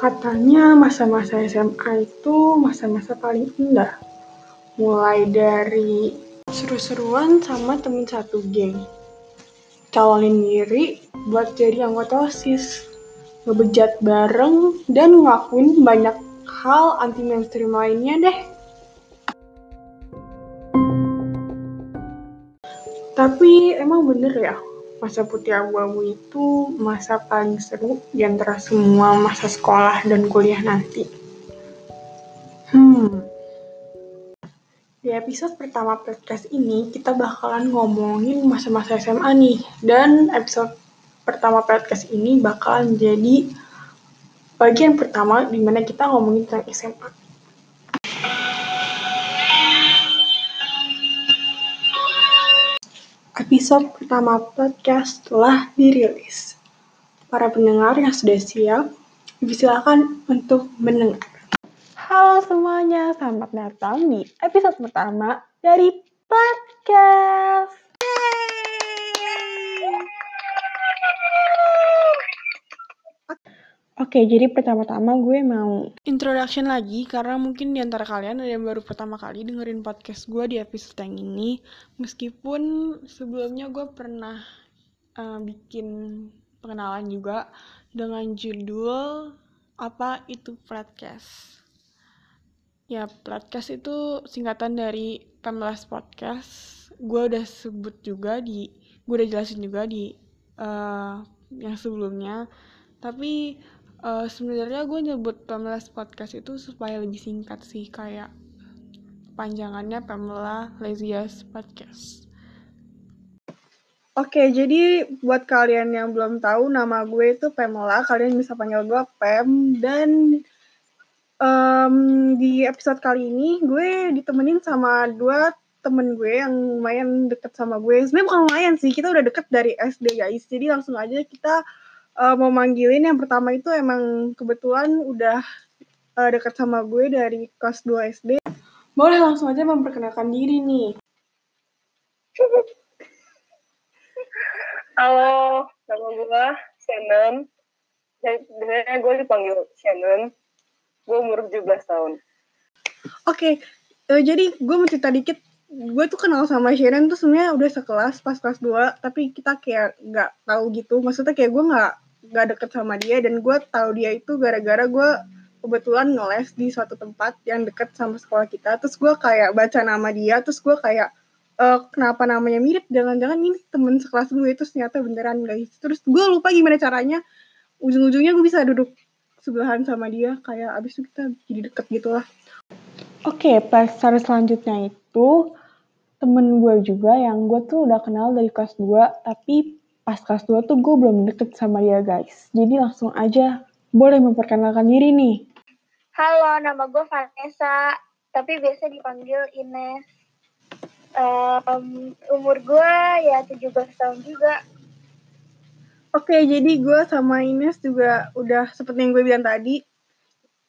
Katanya masa-masa SMA itu masa-masa paling indah. Mulai dari seru-seruan sama temen satu geng. Calonin diri buat jadi anggota OSIS. Ngebejat bareng dan ngelakuin banyak hal anti mainstream lainnya deh. Tapi emang bener ya, masa putih abu-abu itu masa paling seru di antara semua masa sekolah dan kuliah nanti. Hmm, di episode pertama podcast ini kita bakalan ngomongin masa-masa SMA nih. Dan episode pertama podcast ini bakalan jadi bagian pertama di mana kita ngomongin tentang SMA. Episode pertama podcast telah dirilis. Para pendengar yang sudah siap, silakan untuk mendengar. Halo semuanya, selamat datang di episode pertama dari podcast. Oke, jadi pertama-tama gue mau introduction lagi karena mungkin di antara kalian ada yang baru pertama kali dengerin podcast gue di episode yang ini. Meskipun sebelumnya gue pernah uh, bikin pengenalan juga dengan judul apa itu podcast. Ya, podcast itu singkatan dari Pamela's Podcast. Gue udah sebut juga di, gue udah jelasin juga di uh, yang sebelumnya. Tapi uh, sebenarnya gue nyebut Pamela's Podcast itu supaya lebih singkat sih kayak panjangannya Pamela Lezias Podcast. Oke, jadi buat kalian yang belum tahu nama gue itu Pamela, kalian bisa panggil gue Pam dan um, di episode kali ini gue ditemenin sama dua temen gue yang lumayan deket sama gue. Sebenarnya bukan lumayan sih, kita udah deket dari SD guys. Jadi langsung aja kita uh, mau manggilin yang pertama itu emang kebetulan udah uh, dekat sama gue dari kelas 2 SD. Boleh langsung aja memperkenalkan diri nih. Halo, nama gue Shannon. Biasanya gue dipanggil Shannon. Gue umur 17 tahun. Oke, okay. uh, jadi gue mau cerita dikit gue tuh kenal sama Shannon tuh sebenarnya udah sekelas pas kelas 2 tapi kita kayak nggak tahu gitu maksudnya kayak gue nggak nggak deket sama dia dan gue tahu dia itu gara-gara gue kebetulan ngeles di suatu tempat yang deket sama sekolah kita. Terus gue kayak baca nama dia terus gue kayak e, kenapa namanya mirip? Jangan-jangan ini temen sekelas gue itu ternyata beneran guys. Terus gue lupa gimana caranya. Ujung-ujungnya gue bisa duduk sebelahan sama dia kayak abis itu kita jadi deket gitu lah Oke, okay, player selanjutnya itu temen gue juga yang gue tuh udah kenal dari kelas 2, tapi pas kelas 2 tuh gue belum deket sama dia guys. Jadi langsung aja boleh memperkenalkan diri nih. Halo, nama gue Vanessa, tapi biasa dipanggil Ines. Um, umur gue ya 17 tahun juga. Oke, jadi gue sama Ines juga udah seperti yang gue bilang tadi,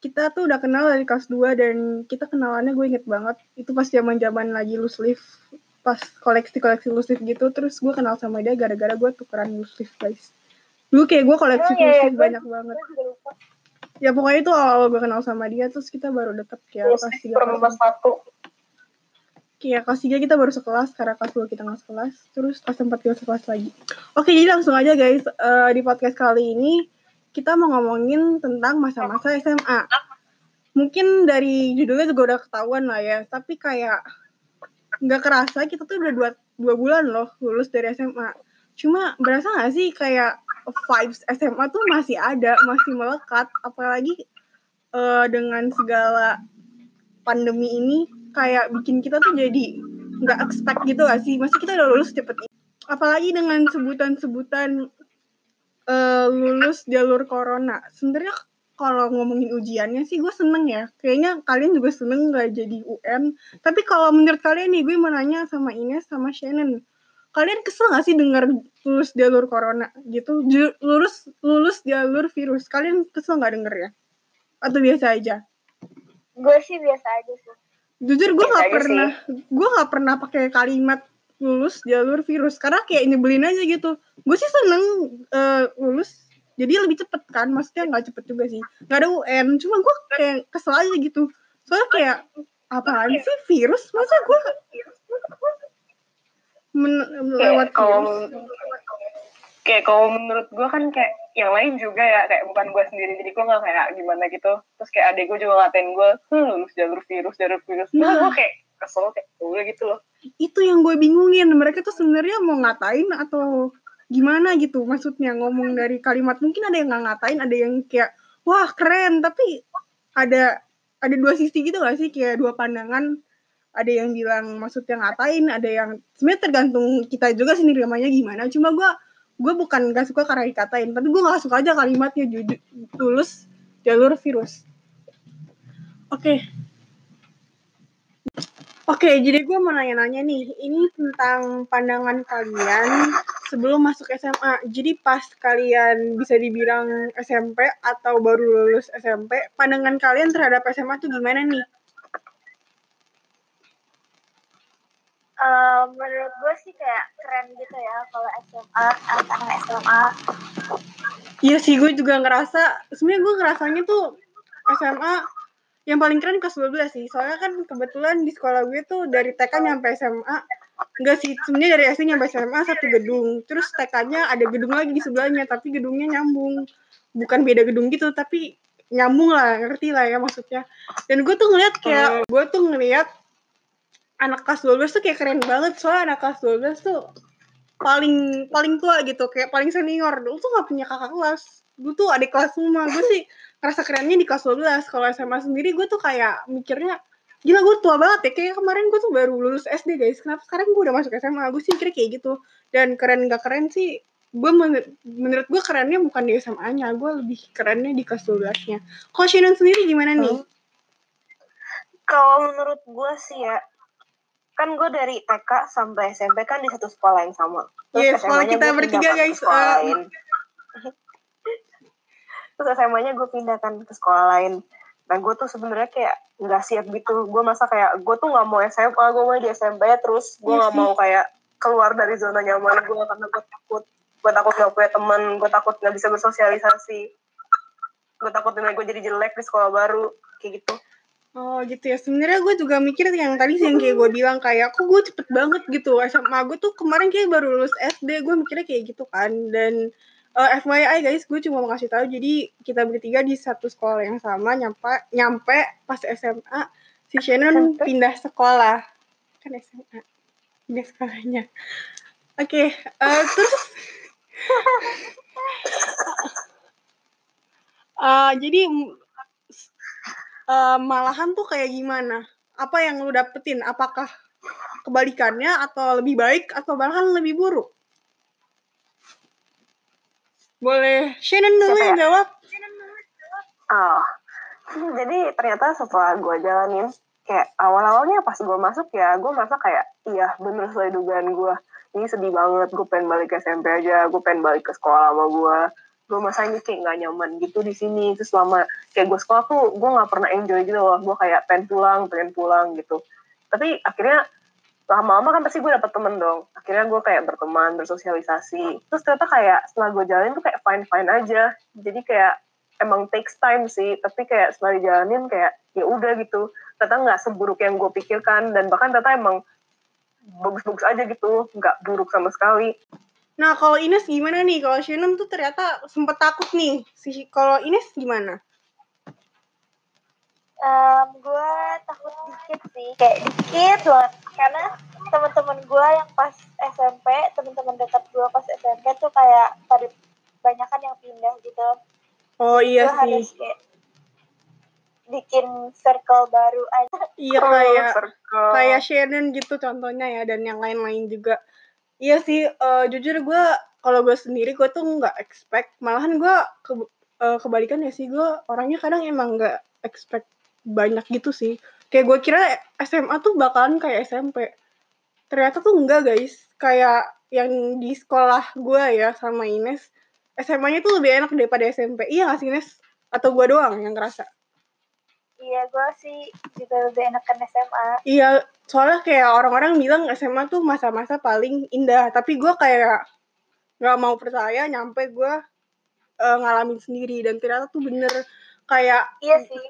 kita tuh udah kenal dari kelas 2 dan kita kenalannya gue inget banget itu pas zaman zaman lagi loose leaf pas koleksi koleksi loose leaf gitu terus gue kenal sama dia gara-gara gue tukeran loose leaf guys dulu kayak gue koleksi oh, loose leaf banyak gue, banget gue ya pokoknya itu awal gue kenal sama dia terus kita baru deket ya kelas tiga kelas satu Kayak kelas 3 kita baru sekelas, karena kelas 2 kita nggak sekelas. Terus kelas 4 kita sekelas lagi. Oke, jadi langsung aja guys. Uh, di podcast kali ini, kita mau ngomongin tentang masa-masa SMA. Mungkin dari judulnya juga udah ketahuan lah ya, tapi kayak nggak kerasa kita tuh udah dua, dua bulan loh lulus dari SMA. Cuma berasa gak sih kayak vibes SMA tuh masih ada, masih melekat, apalagi uh, dengan segala pandemi ini kayak bikin kita tuh jadi nggak expect gitu gak sih? Masih kita udah lulus cepet ini. Apalagi dengan sebutan-sebutan uh, lulus jalur corona. Sebenarnya kalau ngomongin ujiannya sih gue seneng ya. Kayaknya kalian juga seneng gak jadi UN. Tapi kalau menurut kalian nih, gue mau nanya sama Ines sama Shannon. Kalian kesel gak sih dengar lulus jalur corona gitu? lulus lulus jalur virus. Kalian kesel gak denger ya? Atau biasa aja? Gue sih biasa aja sih. Jujur gue gak pernah, gue gak pernah pakai kalimat lulus jalur virus karena kayak nyebelin aja gitu gue sih seneng uh, lulus jadi lebih cepet kan maksudnya nggak cepet juga sih. Nggak ada UN cuma gue kayak kesel aja gitu. Soalnya kayak apaan sih virus? Masa gue men- lewat kayak kalau virus? kayak kalau menurut gue kan kayak yang lain juga ya kayak bukan gue sendiri. Jadi gue nggak kayak gimana gitu. Terus kayak adek gue juga ngatain gue hmm, lulus jalur virus jalur virus. Nah. gue kayak kesel kayak udah gitu loh. Itu yang gue bingungin. Mereka tuh sebenarnya mau ngatain atau gimana gitu maksudnya ngomong dari kalimat mungkin ada yang nggak ngatain ada yang kayak wah keren. Tapi ada ada dua sisi gitu gak sih? Kayak dua pandangan ada yang bilang maksudnya ngatain ada yang sebenarnya tergantung kita juga sih nerimanya gimana. Cuma gue gue bukan gak suka karena dikatain tapi gue gak suka aja kalimatnya jujur tulus jalur virus. Oke. Oke, jadi gue mau nanya-nanya nih, ini tentang pandangan kalian sebelum masuk SMA. Jadi pas kalian bisa dibilang SMP atau baru lulus SMP, pandangan kalian terhadap SMA tuh gimana nih? Eh, menurut gue sih kayak keren gitu ya kalau SMA anak-anak SMA Iya sih, gue juga ngerasa, sebenarnya gue ngerasanya tuh SMA yang paling keren kelas 12 sih. Soalnya kan kebetulan di sekolah gue tuh dari TK nyampe SMA, enggak sih, sebenarnya dari SD nyampe SMA satu gedung. Terus TK-nya ada gedung lagi di sebelahnya, tapi gedungnya nyambung. Bukan beda gedung gitu, tapi nyambung lah, ngerti lah ya maksudnya. Dan gue tuh ngeliat kayak, gue tuh ngeliat anak kelas 12 tuh kayak keren banget. Soalnya anak kelas 12 tuh paling paling tua gitu kayak paling senior dulu tuh gak punya kakak kelas gue tuh adik kelas semua gue sih ngerasa kerennya di kelas 12 kalau SMA sendiri gue tuh kayak mikirnya gila gue tua banget ya. Kayak kemarin gue tuh baru lulus SD guys. Kenapa? Sekarang gue udah masuk SMA gue sih mikirnya kayak gitu. Dan keren gak keren sih gue men- menurut gue kerennya bukan di SMA-nya gue lebih kerennya di kelas 12 nya kalau Shannon sendiri gimana nih? Kalau menurut gue sih ya, kan gue dari TK sampai SMP kan di satu sekolah yang sama. Iya, sekolah SMA-nya kita bertiga, guys. sekolah Eh. Terus SMA-nya gue pindahkan ke sekolah lain. Nah gue tuh sebenarnya kayak nggak siap gitu. Gue masa kayak gue tuh nggak mau SMA, gue mau di SMP terus gue nggak mau kayak keluar dari zona nyaman gue karena gue takut gue takut gak punya teman gue takut nggak bisa bersosialisasi gue takut nilai gue jadi jelek di sekolah baru kayak gitu Oh gitu ya. Sebenarnya gue juga mikir yang tadi sih yang kayak gue bilang kayak kok gue cepet banget gitu. SMA gue tuh kemarin kayak baru lulus SD. Gue mikirnya kayak gitu kan. Dan eh, FYI guys, gue cuma mau kasih tahu. Jadi kita bertiga di satu sekolah yang sama. Nyampe nyampe pas SMA si Shannon pindah sekolah. Kan SMA. Pindah sekolahnya. Oke, eh, terus Eh, jadi eh, malahan tuh kayak gimana? Apa yang lu dapetin? Apakah kebalikannya atau lebih baik atau bahkan lebih buruk? Boleh Shannon dulu yang ya? jawab. Ah, jadi ternyata setelah gue jalanin, kayak awal-awalnya pas gue masuk ya, gue merasa kayak, iya bener sesuai dugaan gue. Ini sedih banget, gue pengen balik ke SMP aja, gue pengen balik ke sekolah sama gue. Gue masanya kayak nggak nyaman gitu di sini. Terus selama kayak gue sekolah tuh, gue nggak pernah enjoy gitu loh. Gue kayak pengen pulang, pengen pulang gitu. Tapi akhirnya lama-lama kan pasti gue dapet temen dong. Akhirnya gue kayak berteman, bersosialisasi. Terus ternyata kayak setelah gue jalanin tuh kayak fine-fine aja. Jadi kayak emang takes time sih tapi kayak setelah dijalanin kayak ya udah gitu ternyata nggak seburuk yang gue pikirkan dan bahkan ternyata emang bagus-bagus aja gitu nggak buruk sama sekali Nah, kalau Ines gimana nih? Kalau Shannon tuh ternyata sempet takut nih. Si kalau Ines gimana? Em, gue takut dikit sih kayak dikit banget. Karena teman-teman gue yang pas SMP teman-teman dekat gue pas SMP tuh kayak pada banyak kan yang pindah gitu. Oh iya harus sih. kayak bikin circle baru aja. Iya kayak circle. kayak Shannon gitu contohnya ya dan yang lain-lain juga. Iya sih eh, jujur gue kalau gue sendiri gue tuh nggak expect. Malahan gue ke, eh, kebalikan ya sih gue orangnya kadang emang nggak expect banyak gitu sih. Kayak gue kira SMA tuh bakalan kayak SMP ternyata tuh enggak guys. Kayak yang di sekolah gue ya sama Ines SMA-nya tuh lebih enak daripada SMP iya gak sih Ines? Atau gue doang yang ngerasa? Iya gue sih juga lebih enakan SMA Iya, soalnya kayak orang-orang bilang SMA tuh masa-masa paling indah, tapi gue kayak nggak mau percaya nyampe gue uh, ngalamin sendiri. Dan ternyata tuh bener. Kayak iya sih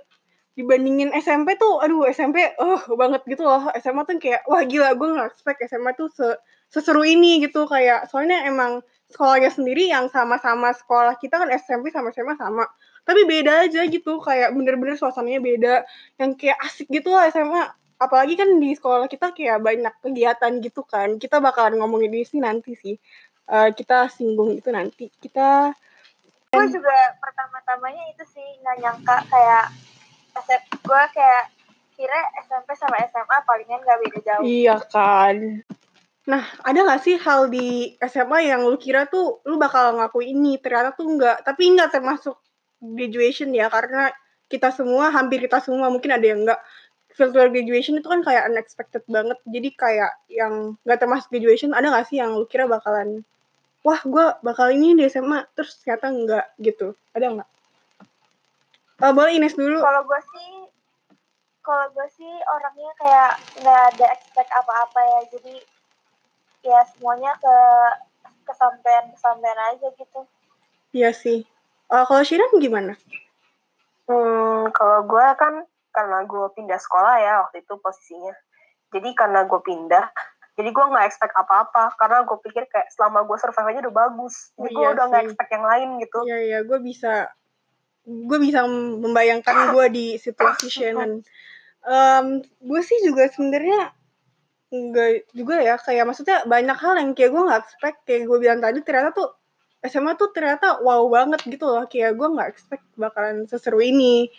dibandingin SMP tuh aduh SMP oh banget gitu loh. SMA tuh kayak wah gila gue nggak expect SMA tuh se seseru ini gitu. Kayak soalnya emang sekolahnya sendiri yang sama-sama sekolah kita kan SMP sama SMA sama. Tapi beda aja gitu kayak bener-bener suasananya beda. Yang kayak asik gitu lah SMA apalagi kan di sekolah kita kayak banyak kegiatan gitu kan. Kita bakalan ngomongin di sini nanti sih. Uh, kita singgung itu nanti. Kita gue juga pertama-tamanya itu sih nggak nyangka kayak SMP gue kayak kira SMP sama SMA palingan gak beda jauh. Iya kan. Nah, ada gak sih hal di SMA yang lu kira tuh lu bakal ngaku ini, ternyata tuh enggak. Tapi enggak termasuk graduation ya karena kita semua hampir kita semua mungkin ada yang enggak virtual graduation itu kan kayak unexpected banget. Jadi kayak yang nggak termasuk graduation ada nggak sih yang lu kira bakalan wah gue bakal ini di SMA terus ternyata enggak gitu. Ada nggak uh, boleh Ines dulu kalau gue sih kalau gue sih orangnya kayak nggak ada expect apa-apa ya jadi ya semuanya ke kesampaian kesampaian aja gitu iya sih Uh, kalau Shiran gimana? Hmm, kalau gue kan karena gue pindah sekolah ya waktu itu posisinya. Jadi karena gue pindah, jadi gue nggak expect apa-apa karena gue pikir kayak selama gue survive aja udah bagus. Jadi oh, gue iya udah nggak expect yang lain gitu. Iya iya, gue bisa gue bisa membayangkan gue di situasi Shannon. Um, gue sih juga sebenarnya enggak juga ya kayak maksudnya banyak hal yang kayak gue nggak expect kayak gue bilang tadi ternyata tuh SMA tuh ternyata wow banget gitu loh kayak gue nggak expect bakalan seseru ini.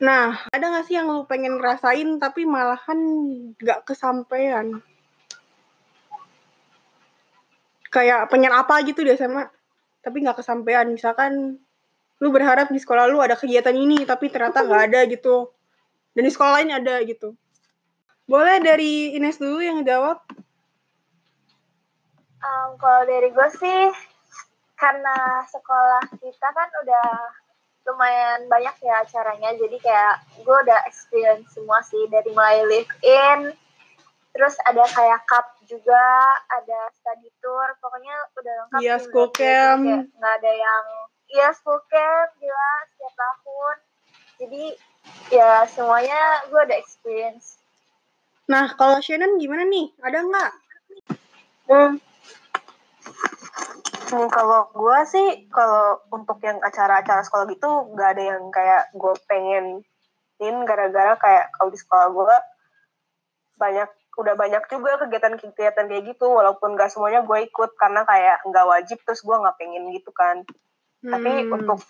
Nah ada gak sih yang lu pengen ngerasain tapi malahan nggak kesampaian? Kayak pengen apa gitu di SMA tapi nggak kesampaian. Misalkan lu berharap di sekolah lu ada kegiatan ini tapi ternyata nggak ada gitu. Dan di sekolah lain ada gitu. Boleh dari Ines dulu yang jawab? Um, kalau dari gue sih karena sekolah kita kan udah lumayan banyak ya acaranya. Jadi kayak gue udah experience semua sih dari mulai live in terus ada kayak cup juga ada study tour pokoknya udah lengkap iya school camp. nggak ada yang iya school camp gila setiap tahun. Jadi ya semuanya gue udah experience. Nah kalau Shannon gimana nih? Ada nggak? Hmm, Hmm, kalau gue sih, kalau untuk yang acara-acara sekolah gitu, gak ada yang kayak gue pengen in gara-gara kayak kalau di sekolah gue banyak udah banyak juga kegiatan-kegiatan kayak gitu walaupun gak semuanya gue ikut karena kayak nggak wajib terus gue nggak pengen gitu kan hmm. tapi untuk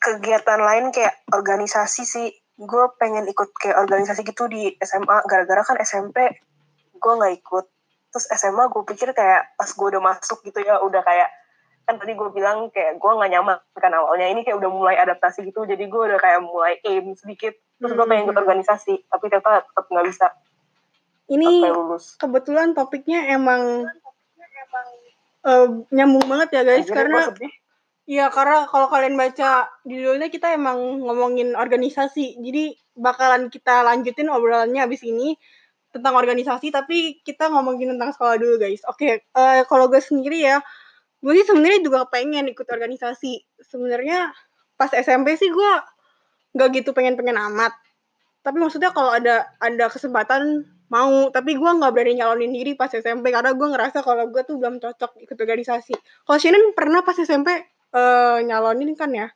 kegiatan lain kayak organisasi sih gue pengen ikut kayak organisasi gitu di SMA gara-gara kan SMP gue nggak ikut terus SMA gue pikir kayak pas gue udah masuk gitu ya udah kayak kan tadi gue bilang kayak gue nggak nyaman kan awalnya ini kayak udah mulai adaptasi gitu jadi gue udah kayak mulai aim sedikit terus gue pengen ikut hmm. organisasi tapi ternyata tetap nggak bisa ini kebetulan topiknya emang uh, nyambung banget ya guys karena Iya, karena kalau kalian baca judulnya kita emang ngomongin organisasi. Jadi bakalan kita lanjutin obrolannya abis ini tentang organisasi tapi kita ngomongin tentang sekolah dulu guys. Oke okay, uh, eh, kalau gue sendiri ya gue sih sebenarnya juga pengen ikut organisasi. Sebenarnya pas SMP sih gue nggak gitu pengen-pengen amat. Tapi maksudnya kalau ada ada kesempatan mau tapi gue nggak berani nyalonin diri pas SMP karena gue ngerasa kalau gue tuh belum cocok ikut organisasi. Kalau Shannon pernah pas SMP uh, eh, nyalonin kan ya?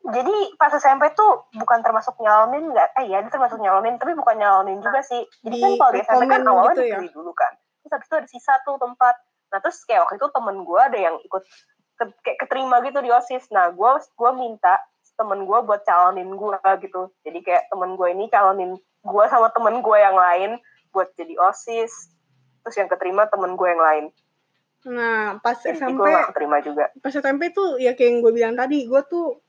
Jadi pas SMP tuh bukan termasuk nyalonin nggak? Eh ya dia termasuk nyalonin tapi bukan nyalonin juga sih. Jadi kan kalau di SMP kan awalnya gitu ya? dulu kan. Terus habis itu ada sisa tuh tempat. Nah terus kayak waktu itu temen gue ada yang ikut ke, kayak keterima gitu di osis. Nah gue gue minta temen gue buat calonin gue gitu. Jadi kayak temen gue ini calonin gue sama temen gue yang lain buat jadi osis. Terus yang keterima temen gue yang lain. Nah pas jadi SMP gue keterima juga. pas SMP tuh ya kayak yang gue bilang tadi gue tuh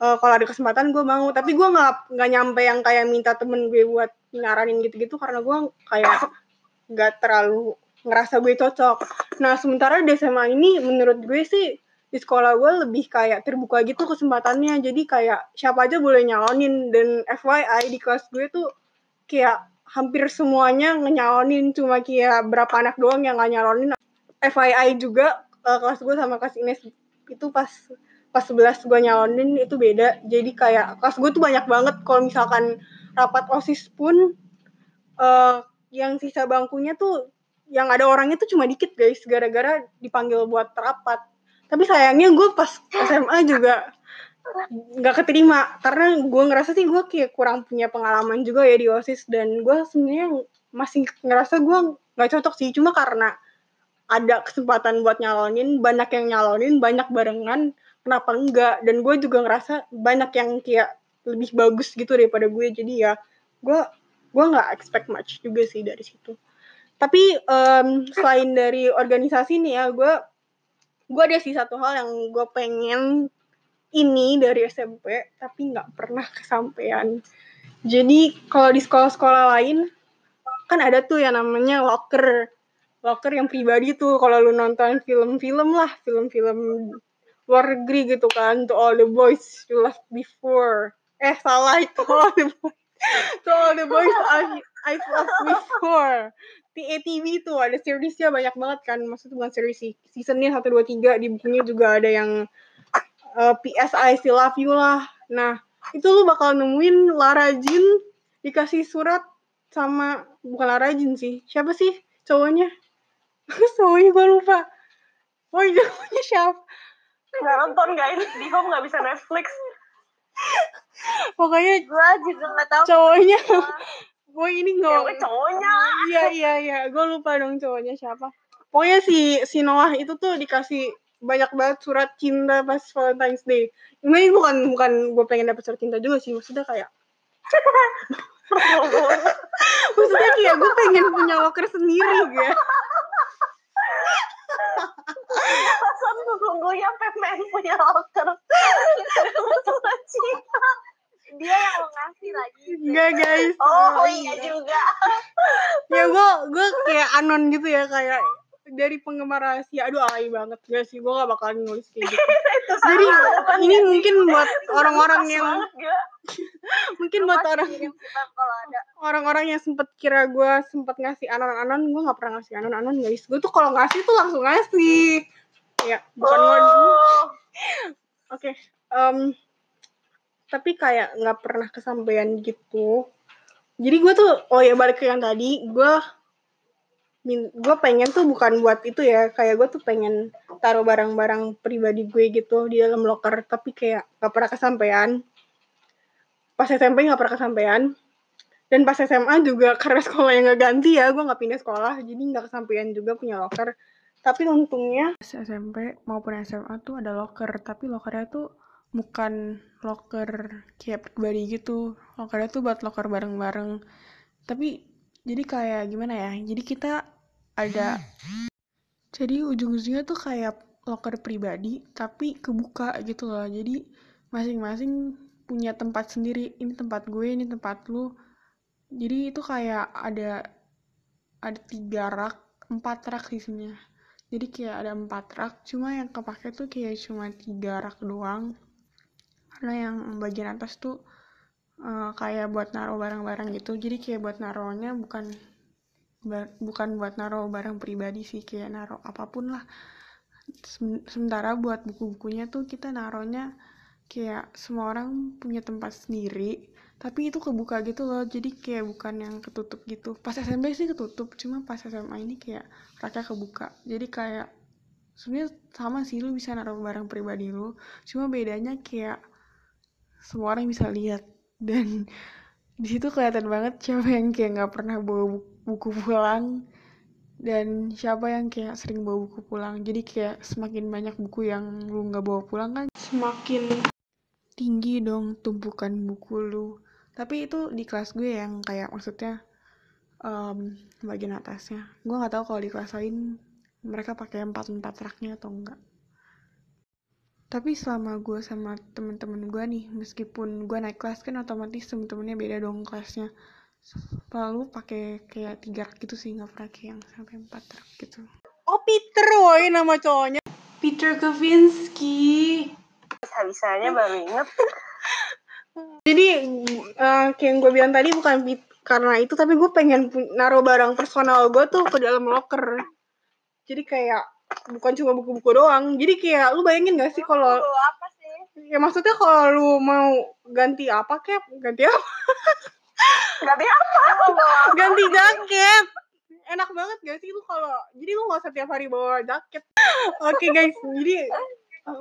uh, kalau ada kesempatan gue mau. Tapi gue nggak nggak nyampe yang kayak minta temen gue buat nyaranin gitu-gitu karena gue kayak nggak terlalu ngerasa gue cocok. Nah sementara di SMA ini menurut gue sih di sekolah gue lebih kayak terbuka gitu kesempatannya. Jadi kayak siapa aja boleh nyalonin. Dan FYI di kelas gue tuh kayak hampir semuanya nyalonin cuma kayak berapa anak doang yang gak nyalonin. FYI juga uh, kelas gue sama kelas Ines itu pas pas 11 gue nyalonin itu beda. Jadi kayak kelas gue tuh banyak banget. Kalau misalkan rapat osis pun uh, yang sisa bangkunya tuh yang ada orangnya tuh cuma dikit guys. Gara-gara dipanggil buat rapat tapi sayangnya gue pas SMA juga nggak keterima. Karena gue ngerasa sih gue kayak kurang punya pengalaman juga ya di osis dan gue sebenarnya masih ngerasa gue nggak cocok sih. Cuma karena ada kesempatan buat nyalonin banyak yang nyalonin banyak barengan kenapa enggak dan gue juga ngerasa banyak yang kayak lebih bagus gitu daripada gue jadi ya gue gue nggak expect much juga sih dari situ. Tapi um, selain dari organisasi nih ya gue gue ada sih satu hal yang gue pengen ini dari SMP tapi nggak pernah kesampaian. Jadi kalau di sekolah-sekolah lain kan ada tuh yang namanya locker. Locker yang pribadi tuh kalau lu nonton film-film lah film-film luar negeri gitu kan to all the boys you left before. Eh salah itu all the boys. To all the boys I I've loved before TATV tuh ada seriesnya banyak banget kan. Maksudnya bukan series sih seasonnya satu dua tiga. Di bukunya juga ada yang uh, PSI Still Love You lah. Nah itu lu bakal nemuin Lara Jin dikasih surat sama bukan Lara Jin sih. Siapa sih cowoknya? Cowoknya gue lupa. Oh iya cowoknya siapa? Nggak nonton guys. Di home nggak bisa Netflix. Pokoknya gue juga nggak tahu. cowoknya gue ini ya nggak gue cowoknya. Iya iya iya. Gue lupa dong cowoknya siapa. Pokoknya si si Noah itu tuh dikasih banyak banget surat cinta pas Valentine's Day. Ini bukan bukan gue pengen dapet surat cinta juga sih. Maksudnya kayak maksudnya kayak gue pengen punya locker sendiri gitu Pasan sesungguhnya Pepmen punya locker Surat cinta dia yang mau ngasih lagi enggak guys. Oh iya juga. Ya gue gue kayak anon gitu ya kayak dari penggemar rahasia aduh alay banget gak sih. Gue gak bakalan nulis kayak gitu. Jadi ini mungkin buat orang-orang yang mungkin buat orang orang-orang yang sempet kira gue sempet ngasih anon-anon gue nggak pernah ngasih anon-anon guys. Gue tuh kalau ngasih tuh langsung ngasih. Ya bukan oh. oke em, tapi kayak nggak pernah kesampaian gitu. Jadi gue tuh oh ya balik ke yang tadi gue gue pengen tuh bukan buat itu ya. Kayak gue tuh pengen taruh barang-barang pribadi gue gitu di dalam locker tapi kayak nggak pernah kesampaian. Pas SMP nggak pernah kesampaian. Dan pas SMA juga karena sekolah yang nggak ganti ya gue nggak pindah sekolah. Jadi nggak kesampaian juga punya locker. Tapi untungnya SMP maupun SMA tuh ada locker tapi lockernya tuh bukan locker kayak pribadi gitu. Lockernya tuh buat locker bareng-bareng. Tapi jadi kayak gimana ya jadi kita ada jadi ujung-ujungnya tuh kayak locker pribadi tapi kebuka gitu loh. Jadi masing-masing punya tempat sendiri. Ini tempat gue ini tempat lu. Jadi itu kayak ada ada tiga rak empat rak isinya. Jadi kayak ada empat rak cuma yang kepake tuh kayak cuma tiga rak doang karena yang bagian atas tuh uh, kayak buat naruh barang-barang gitu. Jadi kayak buat naruhnya bukan bukan buat naruh barang pribadi sih. Kayak naruh apa pun lah. Sem- sementara buat buku-bukunya tuh kita naruhnya kayak semua orang punya tempat sendiri tapi itu kebuka gitu loh. Jadi kayak bukan yang ketutup gitu. Pas SMP sih ketutup cuma pas SMA ini kayak raknya kebuka. Jadi kayak sebenarnya sama sih lu bisa naruh barang pribadi lu. Cuma bedanya kayak semua orang bisa lihat. Dan di situ kelihatan banget siapa yang kayak nggak pernah bawa bu- buku pulang dan siapa yang kayak sering bawa buku pulang. Jadi kayak semakin banyak buku yang lu nggak bawa pulang kan semakin tinggi dong tumpukan buku lu. Tapi itu di kelas gue yang kayak maksudnya em, bagian atasnya. Gue nggak tahu kalau di kelas lain mereka pakai empat empat raknya atau enggak tapi selama gue sama temen-temen gue nih meskipun gue naik kelas kan otomatis temen-temennya beda dong kelasnya. Selalu pakai kayak tiga rak gitu sih nggak pernah kayak yang sampai empat rak gitu. Oh Peter woi nama cowoknya. Peter Kavinsky. Bisa-bisanya baru inget. Jadi eh, kayak yang gue bilang tadi bukan karena itu tapi gue pengen naruh barang personal gue tuh ke dalam locker. Jadi kayak bukan cuma buku-buku doang. Jadi kayak lu bayangin gak sih kalau apa sih? ya maksudnya kalau lu mau ganti apa kek ganti apa Ganti apa? ganti jaket enak banget gak sih lu kalau jadi lu gak usah tiap hari bawa jaket oke guys jadi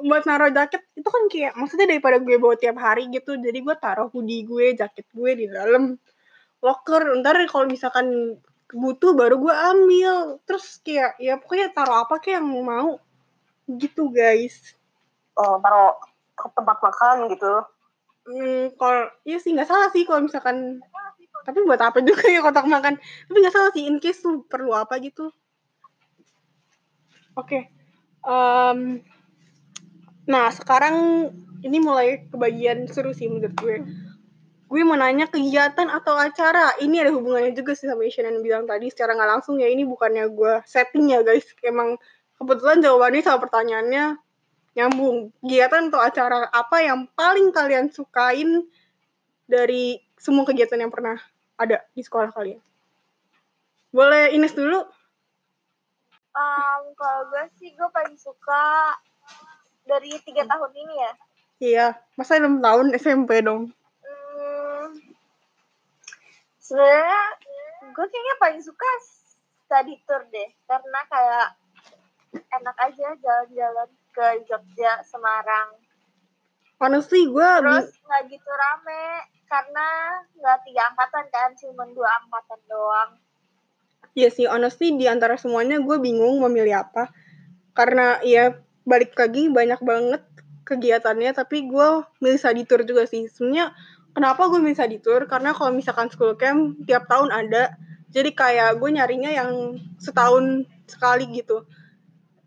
buat naruh jaket itu kan kayak maksudnya daripada gue bawa tiap hari gitu jadi gue taruh hoodie gue jaket gue di dalam locker ntar kalau misalkan butuh baru gue ambil. Terus kayak ya pokoknya taruh apa kayak yang mau gitu guys. Oh, taruh ke tempat makan gitu. Hmm, kalau iya sih nggak salah sih kalau misalkan tapi buat apa juga ya kotak makan? Tapi nggak salah sih in case tuh perlu apa gitu. Oke Em, nah sekarang ini mulai kebagian seru sih menurut gue gue mau nanya kegiatan atau acara? Ini ada hubungannya juga sih sama Shannon bilang tadi secara nggak langsung ya ini bukannya gue setting ya guys. Emang kebetulan jawabannya sama pertanyaannya nyambung. Kegiatan atau acara apa yang paling kalian sukain dari semua kegiatan yang pernah ada di sekolah kalian? Boleh Ines dulu? Um, kalau gue sih gue paling suka dari tiga tahun ini ya. iya masa 6 tahun SMP dong sebenarnya gue kayaknya paling suka study tour deh karena kayak enak aja jalan-jalan ke Jogja, Semarang. honestly gue Terus nggak gitu rame karena nggak tiga angkatan kan, cuma dua angkatan doang. Iya sih, honestly di antara semuanya gue bingung memilih apa. Karena ya balik lagi banyak banget kegiatannya, tapi gue milih study tour juga sih. Sebenarnya kenapa gue milih study tour? Karena kalau misalkan school camp tiap tahun ada, jadi kayak gue nyarinya yang setahun sekali gitu.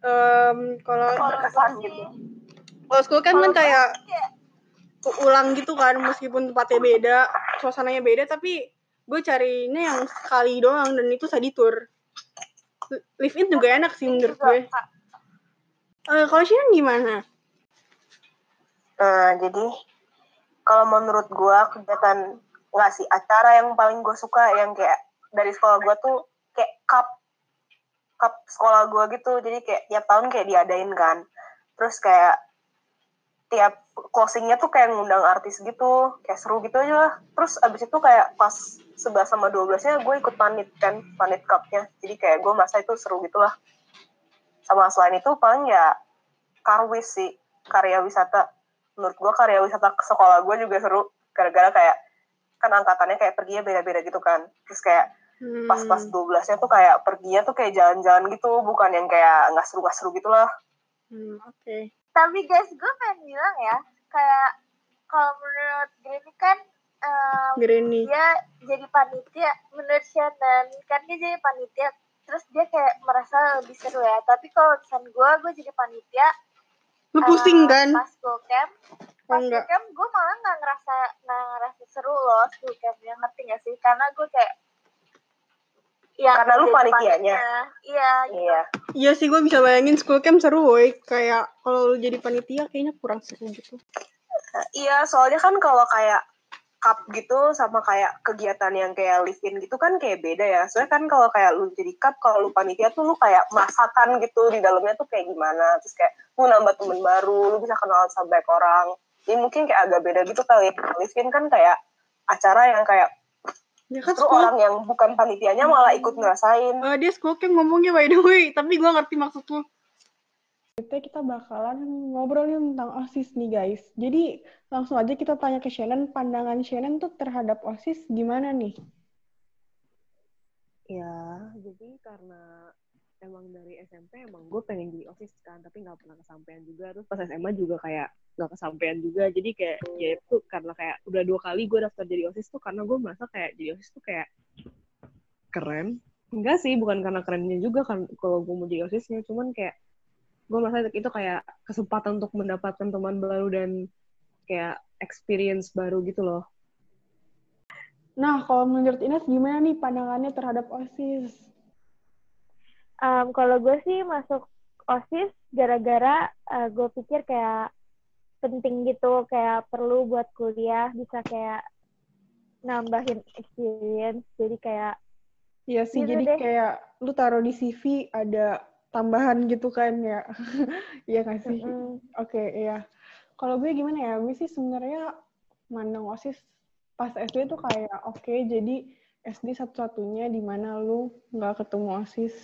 Em, kalau berkesan gitu. sih, kalau school camp kan kayak sih ulang gitu kan, meskipun tempatnya beda, suasananya beda, tapi gue carinya yang sekali doang dan itu study tour. Live in juga enak sih menurut gue. Eh, kalau Shinan gimana? Nah, jadi kalau menurut gua kegiatan nggak sih acara yang paling gue suka yang kayak dari sekolah gua tuh kayak cup cup sekolah gua gitu. Jadi kayak tiap tahun kayak diadain kan. Terus kayak tiap closingnya tuh kayak ngundang artis gitu kayak seru gitu aja lah. Terus abis itu kayak pas 11 sama 12 nya gue ikut panit kan panit cupnya. Jadi kayak gue masa itu seru gitu lah. Sama selain itu paling ya karwis sih karya wisata menurut gue karya wisata ke sekolah gue juga seru gara-gara kayak kan angkatannya kayak perginya beda-beda gitu kan terus kayak Hmm, pas pas 12 nya tuh kayak perginya tuh kayak jalan-jalan gitu bukan yang kayak nggak seru nggak seru gitu lah hmm, Oke. Tapi guys, gue pengen bilang ya, kayak kalau menurut Granny kan em, Granny. dia jadi panitia menurut Shannon kan dia jadi panitia terus dia kayak merasa lebih seru ya tapi kalau misalnya gue gue jadi panitia Lu pusing kan? pas school camp Oh, pas enggak. school camp gue malah nggak ngerasa nggak ngerasa seru loh school campnya ngerti gak sih karena gue kayak ya Karena lu panitianya. iya gitu. iya Iya sih gue bisa bayangin school camp seru woy. Kayak kalau lu jadi panitia kayaknya kurang seru gitu. iya soalnya kan kalau kayak cup gitu sama kayak kegiatan yang kayak live in gitu kan kayak beda ya. Soalnya kan kalau kayak lu jadi cup kalau lu panitia tuh lu kayak masakan gitu di dalamnya tuh kayak gimana. Terus kayak lu nambah temen baru lu bisa kenal sama banyak orang. Ini mungkin kayak agak beda gitu kali live in kan kayak acara yang kayak Ya kan Terus school orang yang bukan panitianya malah ikut ngerasain. Eh, dia school camp ngomongnya by the way, tapi gue ngerti maksud lu. Kita kita bakalan ngobrolin tentang OSIS nih guys. Jadi langsung aja kita tanya ke Shannon, pandangan Shannon tuh terhadap OSIS gimana nih? Ya, jadi karena emang dari SMP emang gue pengen jadi OSIS kan, tapi nggak pernah kesampaian juga. Terus pas SMA juga kayak nggak kesampaian juga. Jadi kayak ya itu karena kayak udah dua kali gue daftar jadi OSIS tuh karena gue merasa kayak jadi OSIS tuh kayak keren. Enggak sih, bukan karena kerennya juga kan kalau gue mau jadi OSISnya, cuman kayak gue merasa itu kayak kesempatan untuk mendapatkan teman baru dan kayak experience baru gitu loh. Nah, kalau menurut Ines gimana nih pandangannya terhadap OSIS? Em, kalau gue sih masuk OSIS gara-gara eh, gue pikir kayak penting gitu, kayak perlu buat kuliah, bisa kayak nambahin experience. Jadi kayak Iya sih, Gitu jadi deh. kayak lu taruh di CV ada tambahan gitu kan ya. Iya nggak sih? Mm-mm. Oke, iya. Kalau gue gimana ya? Gue sih sebenarnya mandang OSIS pas SD tuh kayak oke, jadi SD satu-satunya di mana lu nggak ketemu OSIS.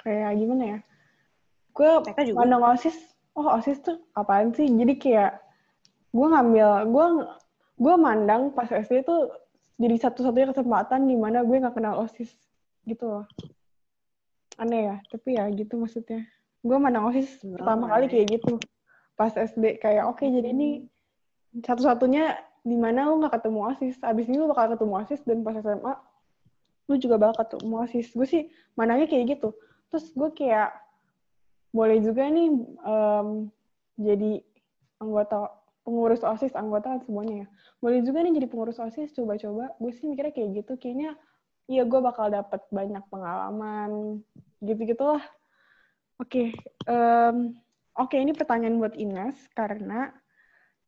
Kayak gimana ya? Gue juga. mandang OSIS, oh OSIS tuh apaan sih? Jadi kayak gue ngambil, gue gue mandang pas SD tuh jadi satu-satunya kesempatan di mana gue nggak kenal OSIS gitu loh. Aneh ya, tapi ya gitu maksudnya. Gue mandang OSIS pertama kali kayak gitu. Pas SD kayak oke jadi ini satu-satunya di mana lu nggak ketemu OSIS. Abis ini lu bakal ketemu OSIS dan pas SMA lu juga bakal ketemu OSIS. Gue sih mandangnya kayak gitu. Terus gue kayak boleh juga nih em, jadi anggota pengurus OSIS, anggota semuanya ya. Boleh juga nih jadi pengurus OSIS, coba-coba. Gue sih mikirnya kayak gitu. Kayaknya iya gue bakal dapat banyak pengalaman gitu-gitulah. Oke, em, oke ini pertanyaan buat Ines karena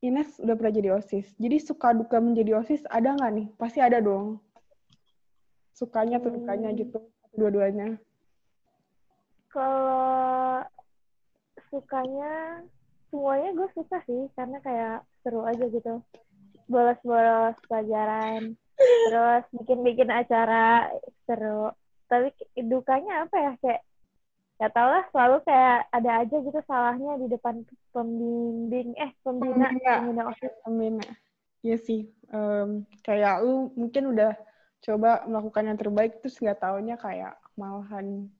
Ines udah pernah jadi OSIS. Jadi suka duka menjadi OSIS ada nggak nih? Pasti ada dong. Sukanya atau dukanya Hmm. gitu, dua-duanya. Kalau sukanya semuanya gue suka sih karena kayak seru aja gitu. Bolos-bolos pelajaran, terus bikin-bikin acara seru. Tapi dukanya apa ya kayak gak tau lah selalu kayak ada aja gitu salahnya di depan pembimbing eh pembina Pembina. pembina OSIS. Amin. Iya sih. Em, kayak lu mungkin udah coba melakukan yang terbaik terus nggak taunya kayak malahan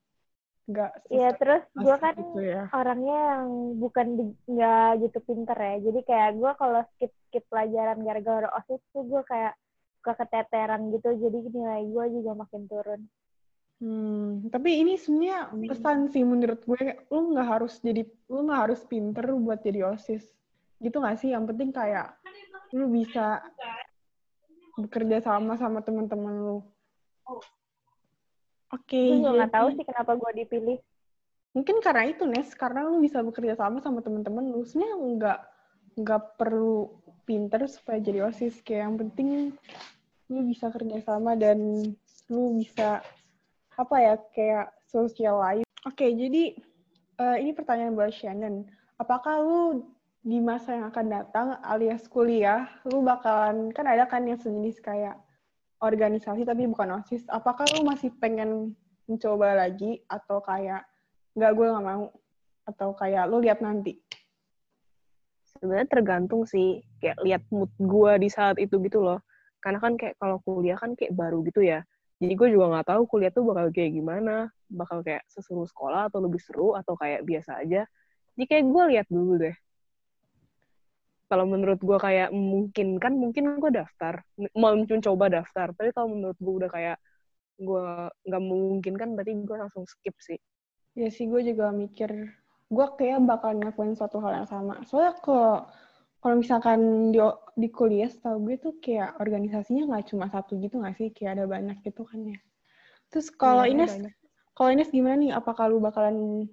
nggak Iya terus gue kan gitu ya. orangnya yang bukan nggak gitu pinter ya jadi kayak gue kalau skip skip pelajaran gara-gara osis tuh gue kayak suka keteteran gitu jadi nilai gue juga makin turun Hmm, tapi ini sebenarnya pesan sih menurut gue, lu nggak harus jadi, lu nggak harus pinter buat jadi osis, gitu nggak sih? Yang penting kayak lu bisa bekerja sama sama teman-teman lu. Oke, gue juga nggak tahu sih kenapa gue dipilih mungkin karena itu Nes, karena lu bisa bekerja sama sama teman-teman lu. Sebenarnya nggak nggak perlu pinter supaya jadi osis, kayak yang penting lu bisa kerja sama dan lu bisa apa ya kayak social life. Oke, jadi eh, ini pertanyaan buat Shannon. Apakah lu di masa yang akan datang alias kuliah, lu bakalan kan ada kan yang sejenis kayak organisasi tapi bukan osis. Apakah lu masih pengen mencoba lagi atau kayak nggak gue nggak mau atau kayak lu lihat nanti? Sebenarnya tergantung sih kayak lihat mood gue di saat itu gitu loh. Karena kan kayak kalau kuliah kan kayak baru gitu ya. Jadi gue juga nggak tahu kuliah tuh bakal kayak gimana bakal kayak seseru sekolah atau lebih seru atau kayak biasa aja. Jadi kayak gue lihat dulu deh. Kalau menurut gue kayak mungkin kan mungkin gue daftar. Mau coba daftar. Tapi kalau menurut gue udah kayak gue nggak memungkinkan berarti gue langsung skip sih. Ya sih gue juga mikir gue kayak bakal ngelakuin suatu hal yang sama. Soalnya kalau kalau misalkan di di kuliah setahu gue tuh kayak organisasinya nggak cuma satu gitu nggak sih? Kayak ada banyak gitu kan ya. Terus kalau Iya, Ines, kalau Ines gimana nih? Apakah lu bakalan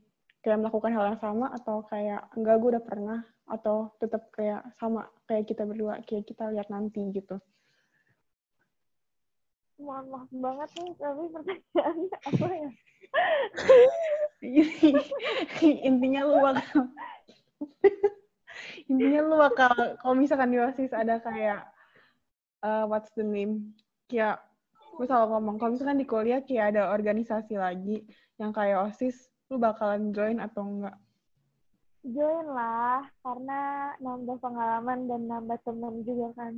kayak melakukan hal yang sama atau kayak enggak gue udah pernah atau tetap kayak sama kayak kita berdua kayak kita lihat nanti gitu. Mohon maaf banget nih tapi pertanyaannya apa ya? Intinya lu bakal intinya lu bakal kalau misalkan di osis ada kayak uh, what's the name? Kayak gue selalu ngomong kalau misalkan di kuliah kayak ada organisasi lagi yang kayak osis lu bakalan join atau enggak? Join lah karena nambah pengalaman dan nambah temen juga kan.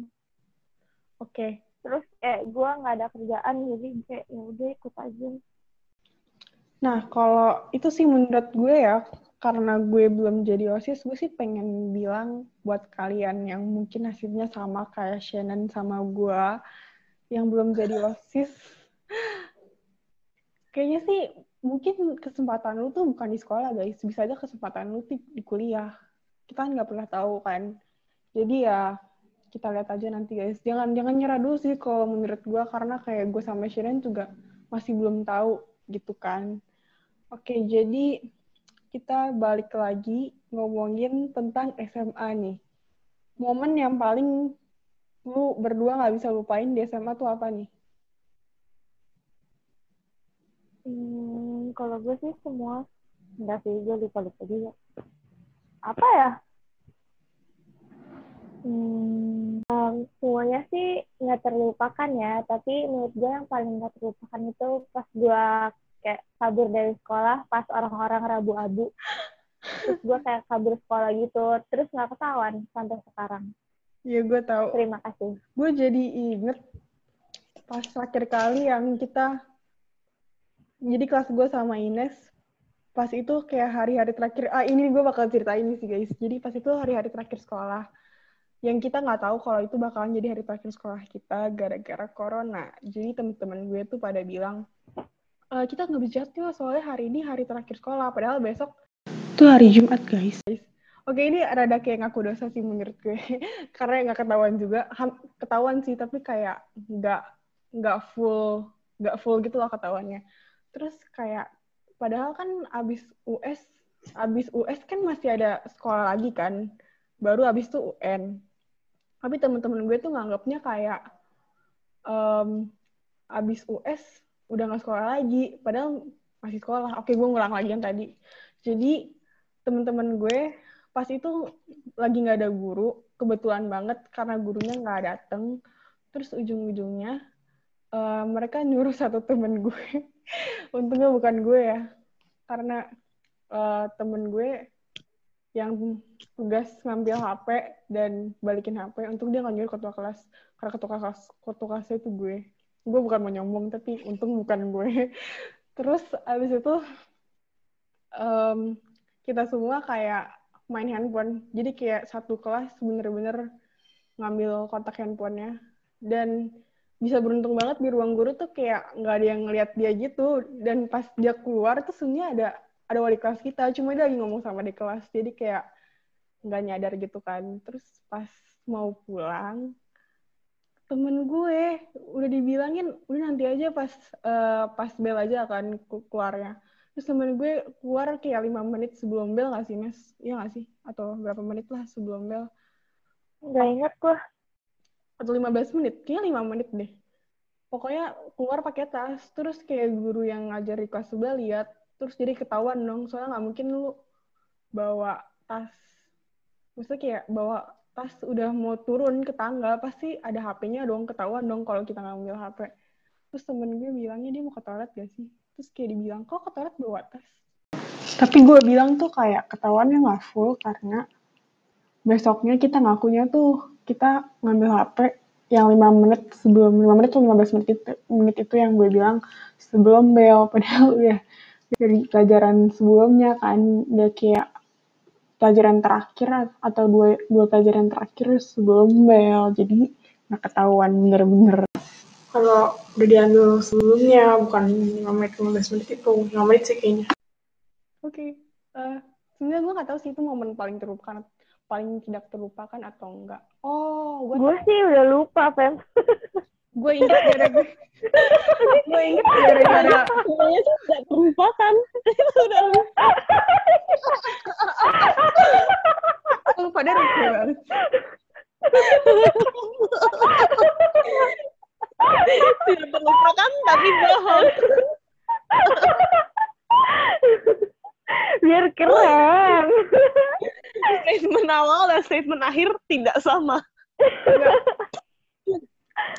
Oke terus eh gue nggak ada kerjaan jadi kayak ya udah ikut aja Nah, kalau itu sih menurut gue ya, karena gue belum jadi OSIS, gue sih pengen bilang buat kalian yang mungkin nasibnya sama kayak Shannon sama gue, yang belum jadi OSIS, kayaknya sih mungkin kesempatan lu tuh bukan di sekolah guys, bisa aja kesempatan lu tuh di kuliah. Kita nggak pernah tahu kan. Jadi ya kita lihat aja nanti guys. Jangan jangan nyerah dulu sih kalau menurut gue karena kayak gue sama Shannon juga masih belum tahu gitu kan. Oke, jadi kita balik lagi ngomongin tentang SMA nih. Momen yang paling lu berdua nggak bisa lupain di SMA tuh apa nih? Hmm, kalau gue sih semua enggak sih gue lupa lupa juga apa ya hmm, um, semuanya sih nggak terlupakan ya tapi menurut gue yang paling nggak terlupakan itu pas gue kayak kabur dari sekolah pas orang-orang rabu abu terus gue kayak kabur sekolah gitu terus nggak ketahuan sampai sekarang. Iya gue tahu. terima kasih. Gue jadi inget pas terakhir kali yang kita jadi kelas gue sama Ines pas itu kayak hari-hari terakhir ah ini gue bakal ceritain ini sih guys. Jadi pas itu hari-hari terakhir sekolah yang kita nggak tahu kalau itu bakalan jadi hari terakhir sekolah kita gara-gara corona. Jadi teman-teman gue tuh pada bilang "Eh, kita nggak bisa yuk soalnya hari ini hari terakhir sekolah padahal besok itu hari Jumat guys. Oke ini rada kayak ngaku dosa sih menurut gue. Karena nggak ketahuan juga. Ketahuan sih tapi kayak nggak nggak full nggak full gitu loh ketahuannya. Terus kayak padahal kan abis US abis US kan masih ada sekolah lagi kan. Baru abis itu UN tapi teman-teman gue tuh nganggapnya kayak em, abis US udah nggak sekolah lagi padahal masih sekolah. Oke gue ngulang lagi yang tadi. Jadi teman-teman gue pas itu lagi nggak ada guru kebetulan banget karena gurunya nggak dateng. Terus ujung-ujungnya eh, mereka nyuruh satu temen gue. Untungnya bukan gue ya. Karena eh, temen gue yang tugas ngambil HP dan balikin HP untuk dia nyuruh ketua kelas. Karena ketua kelas ketua kelasnya itu gue. Gue bukan mau nyombong tapi untung bukan gue. Terus abis itu em, kita semua kayak main handphone. Jadi kayak satu kelas bener-bener ngambil kontak handphonenya. Dan bisa beruntung banget di ruang guru tuh kayak nggak ada yang ngeliat dia gitu. Dan pas dia keluar tuh sebenarnya ada ada wali kelas kita cuma dia lagi ngomong sama di kelas jadi kayak nggak nyadar gitu kan. Terus pas mau pulang temen gue udah dibilangin udah nanti aja pas eh, pas bel aja akan keluarnya. Terus temen gue keluar kayak lima menit sebelum bel nggak sih mes iya nggak sih? Atau berapa menit lah sebelum bel. Nggak inget gue atau 15 menit, kayaknya 5 menit deh. Pokoknya keluar pakai tas, terus kayak guru yang ngajar di kelas sebelah lihat, terus jadi ketahuan dong, soalnya nggak mungkin lu bawa tas, maksudnya kayak bawa tas udah mau turun ke tangga, pasti ada HP-nya dong, ketahuan dong kalau kita ngambil HP. Terus temen gue bilangnya dia mau ke toilet gak sih? Terus kayak dibilang, kok ke toilet bawa tas? Tapi gue bilang tuh kayak ketahuannya nggak full karena besoknya kita ngakunya tuh kita ngambil HP yang 5 menit sebelum 5 menit atau 15 menit itu, menit itu yang gue bilang sebelum bel padahal udah dari pelajaran sebelumnya kan udah kayak pelajaran terakhir atau dua, dua pelajaran terakhir sebelum bel. Jadi nggak ketahuan bener-bener. Kalau udah diambil sebelumnya bukan 5 menit 15 menit itu 5 menit sih kayaknya. Oke eh, sebenarnya gue nggak tahu sih itu momen paling terlupakan paling tidak terlupakan atau enggak oh gue gue sih udah lupa Fem gue inget gara-gara gue inget gara-gara Semuanya tidak terlupakan. Udah lupa. lu pada lucu banget Tidak terlupakan tapi bohong. biar keren Statement awal dan statement akhir tidak sama.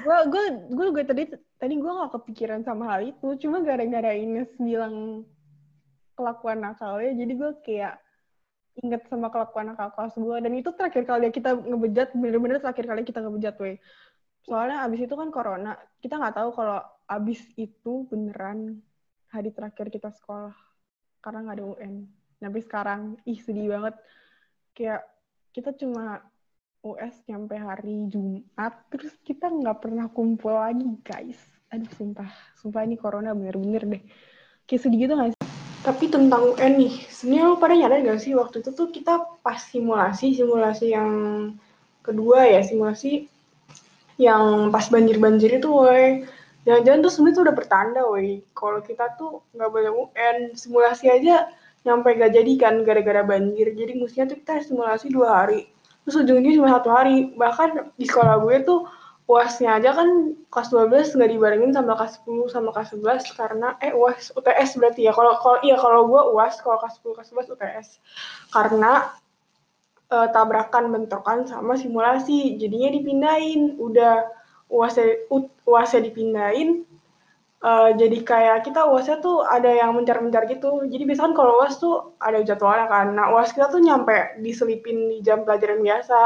Gue gue gue gue tadi tadi gue gak kepikiran sama hal itu. Cuma gara-gara Ines bilang kelakuan nakalnya jadi gue kayak inget sama kelakuan nakal kelas gue dan itu terakhir kali kita ngebejat bener-bener terakhir kali kita ngebejat weh. Soalnya abis itu kan corona kita nggak tahu kalau abis itu beneran hari terakhir kita sekolah karena nggak ada UN sampai sekarang ih sedih banget. Kayak kita cuma US nyampe hari Jumat, terus kita nggak pernah kumpul lagi, guys. Aduh, sumpah. Sumpah ini corona bener-bener deh. Kayak sedih gitu nggak sih? Tapi tentang UN nih, sebenarnya lo pada nyadar nggak sih waktu itu tuh kita pas simulasi, simulasi yang kedua ya, simulasi yang pas banjir-banjir itu, woi. Jangan-jangan tuh sebenarnya tuh udah bertanda, woi. Kalau kita tuh nggak boleh UN, simulasi aja nyampe gak jadi kan gara-gara banjir. Jadi mestinya tuh kita simulasi dua hari terus ujungnya cuma satu hari bahkan di sekolah gue tuh UASnya aja kan kelas 12 nggak dibarengin sama kelas 10 sama kelas 11 karena eh UAS UTS berarti ya. Kalau kalau iya kalau gue UAS kalau kelas 10 kelas 11 UTS. Karena eh, tabrakan bentrokan sama simulasi. Jadinya dipindahin. Udah UAS UAS dipindahin eh, jadi kayak kita UASnya tuh ada yang mencar-mencar gitu. Jadi biasanya kan kalau UAS tuh ada jadwalnya kan. Nah UAS kita tuh nyampe diselipin di jam pelajaran biasa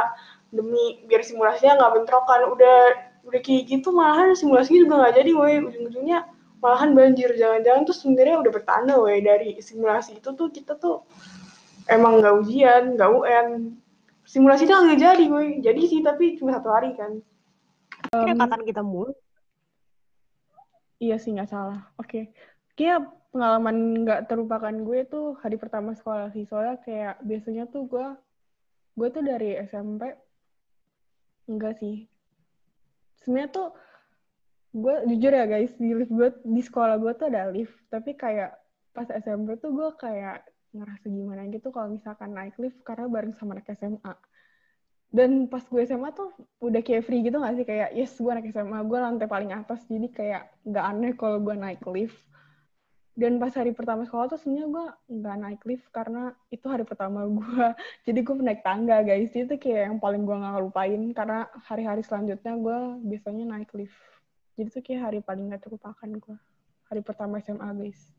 demi biar simulasinya nggak bentrokan. Udah udah kayak gitu malahan simulasinya juga nggak jadi woi ujung-ujungnya malahan banjir jangan-jangan tuh sebenarnya udah bertanda woi dari simulasi itu tuh kita tuh emang nggak ujian nggak UN simulasinya nggak jadi woi jadi sih tapi cuma satu hari kan angkatan kita mulu. Iya sih nggak salah. Oke. Kayak pengalaman nggak terlupakan gue tuh hari pertama sekolah sih. Soalnya kayak biasanya tuh gue gue tuh dari SMP enggak sih. Sebenarnya tuh gue jujur ya guys di lift gue di sekolah gue tuh ada lift tapi kayak pas SMP tuh gue kayak ngerasa gimana gitu kalau misalkan naik lift karena bareng sama anak SMA dan pas gue SMA tuh udah kayak free gitu gak sih? Kayak yes gue anak SMA gue lantai paling atas jadi kayak nggak aneh kalau gue naik lift. Dan pas hari pertama sekolah tuh sebenarnya gue nggak naik lift karena itu hari pertama gue. Jadi gue naik tangga guys. Itu kayak yang paling gue nggak lupain. Karena hari-hari selanjutnya gue biasanya naik lift. Jadi tuh kayak hari paling gak terlupakan gue. Hari pertama SMA guys.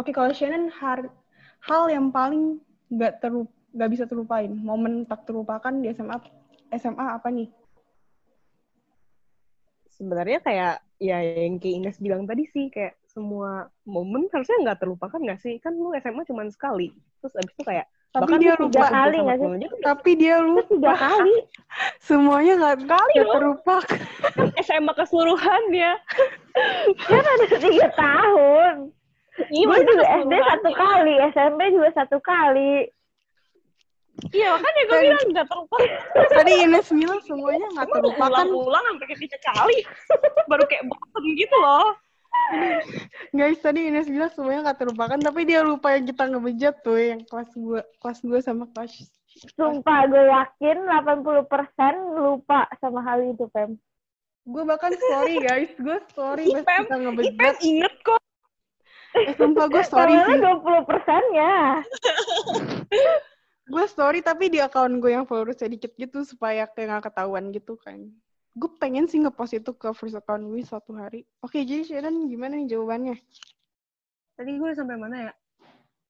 Oke kalau Shannon har- hal yang paling nggak terlupa nggak bisa terlupain momen tak terlupakan di SMA SMA apa nih Sebenarnya kayak ya yang kayak Ines bilang tadi sih kayak semua momen harusnya nggak terlupakan nggak sih? Kan lu SMA cuma sekali. Terus abis itu kayak Tapi bahkan dia lu lupa kali nggak sih? tapi dia lupa tiga kali. semuanya nggak Kali terlupakan kan SMA keseluruhannya. Kan ada tiga tahun. Iya, gue juga SD satu kali, SMP juga satu kali. Iya, makanya gue bilang nggak terlupakan. tadi Ines bilang semuanya nggak terlupakan ulang-ulang sampai ketiga kali. Baru kayak bosen gitu loh. guys tadi Ines bilang semuanya nggak terlupakan tapi dia lupa yang kita ngebejat tuh yang kelas gue kelas gue sama kelas Sumpah gue yakin 80% lupa sama hal itu, Pem. gue bahkan story guys gue story Ih, pas kita ngebejat Pem inget kok. eh sumpah gue story sih Soalnya 20 persennya. gue story tapi di akun gue yang followers sedikit gitu supaya kayak nggak ketahuan gitu kan gue pengen sih ngepost itu ke first account gue suatu hari oke jadi Sharon gimana nih jawabannya Tadi gue sampai mana ya?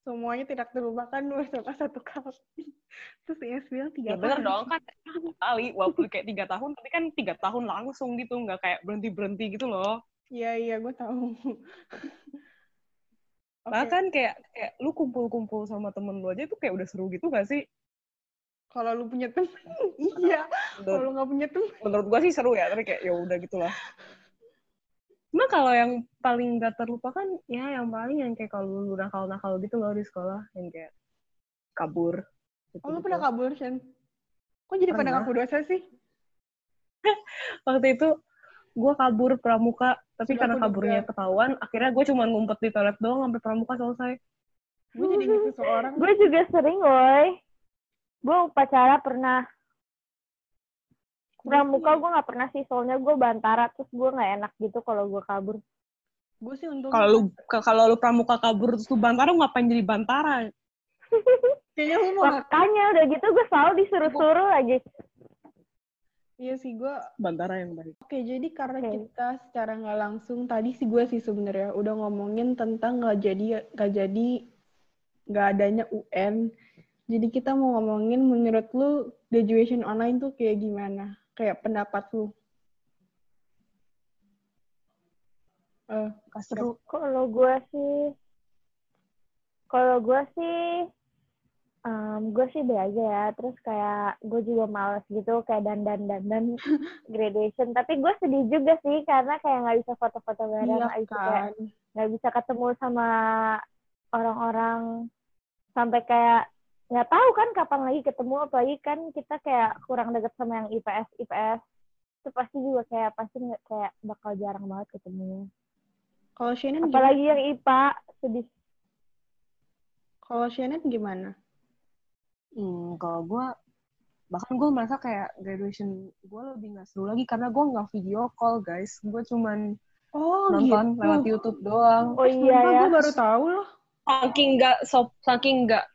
semuanya tidak terlupakan sama satu kali terus bilang tiga Ya bener kali. dong kan satu kali walaupun kayak tiga tahun tapi kan tiga tahun langsung gitu nggak kayak berhenti berhenti gitu loh. iya iya gue tahu Oke, Bahkan kayak kayak lu kumpul-kumpul sama temen lu aja itu kayak udah seru gitu gak sih? kalau lu punya temen iya kalau lu nggak punya temen menurut gua sih seru ya tapi kayak ya udah gitulah. Cuma kalau yang paling gak terlupakan ya yang paling yang kayak kalau lu nakal-nakal gitu loh di sekolah yang kayak kabur. Gitu, oh lu pernah kabur Shen kok jadi pada Pernah. kabur dosa sih Waktu itu gua kabur pramuka tapi Sudah karena kaburnya duga. ketahuan akhirnya gue cuma ngumpet di toilet doang sampai pramuka selesai. gue jadi gitu seorang Gue juga sering, woi. Gue upacara pernah. Pramuka gue gak pernah sih, soalnya gue bantara, terus gue gak enak gitu kalau gue kabur. gue sih untung Kalau lu ka- kalau lu pramuka kabur terus lu bantara ngapain jadi bantara? kayaknya lu mau Makanya udah gitu gue selalu disuruh-suruh lagi. Iya sih gue Bantara yang baik. Oke, jadi karena Oke. kita secara nggak langsung tadi sih gue sih sebenarnya udah ngomongin tentang nggak jadi nggak jadi nggak adanya UN. Jadi kita mau ngomongin menurut lu graduation online tuh kayak gimana? Kayak pendapat lu? Eh, Seru. Kalau gue sih, kalau gue sih, em, gue sih be aja ya. Terus kayak gue juga males gitu kayak dandan dandan graduation. Tapi gue sedih juga sih karena kayak nggak bisa foto-foto bareng, iya kayak kan. nggak bisa ketemu sama orang-orang sampai kayak nggak tahu kan kapan lagi ketemu apalagi kan kita kayak kurang deket sama yang IPS IPS itu pasti juga kayak pasti nggak kayak bakal jarang banget ketemu Kalau Shannon gimana? apalagi yang IPA sedih Kalau Shannon gimana? Hmm, kalau gue bahkan gue merasa kayak graduation gue lebih nggak seru lagi karena gue nggak video call guys gue cuman Oh, nonton gitu. lewat YouTube doang Oh iya ya. Gue baru tahu loh. saking nggak so saking nggak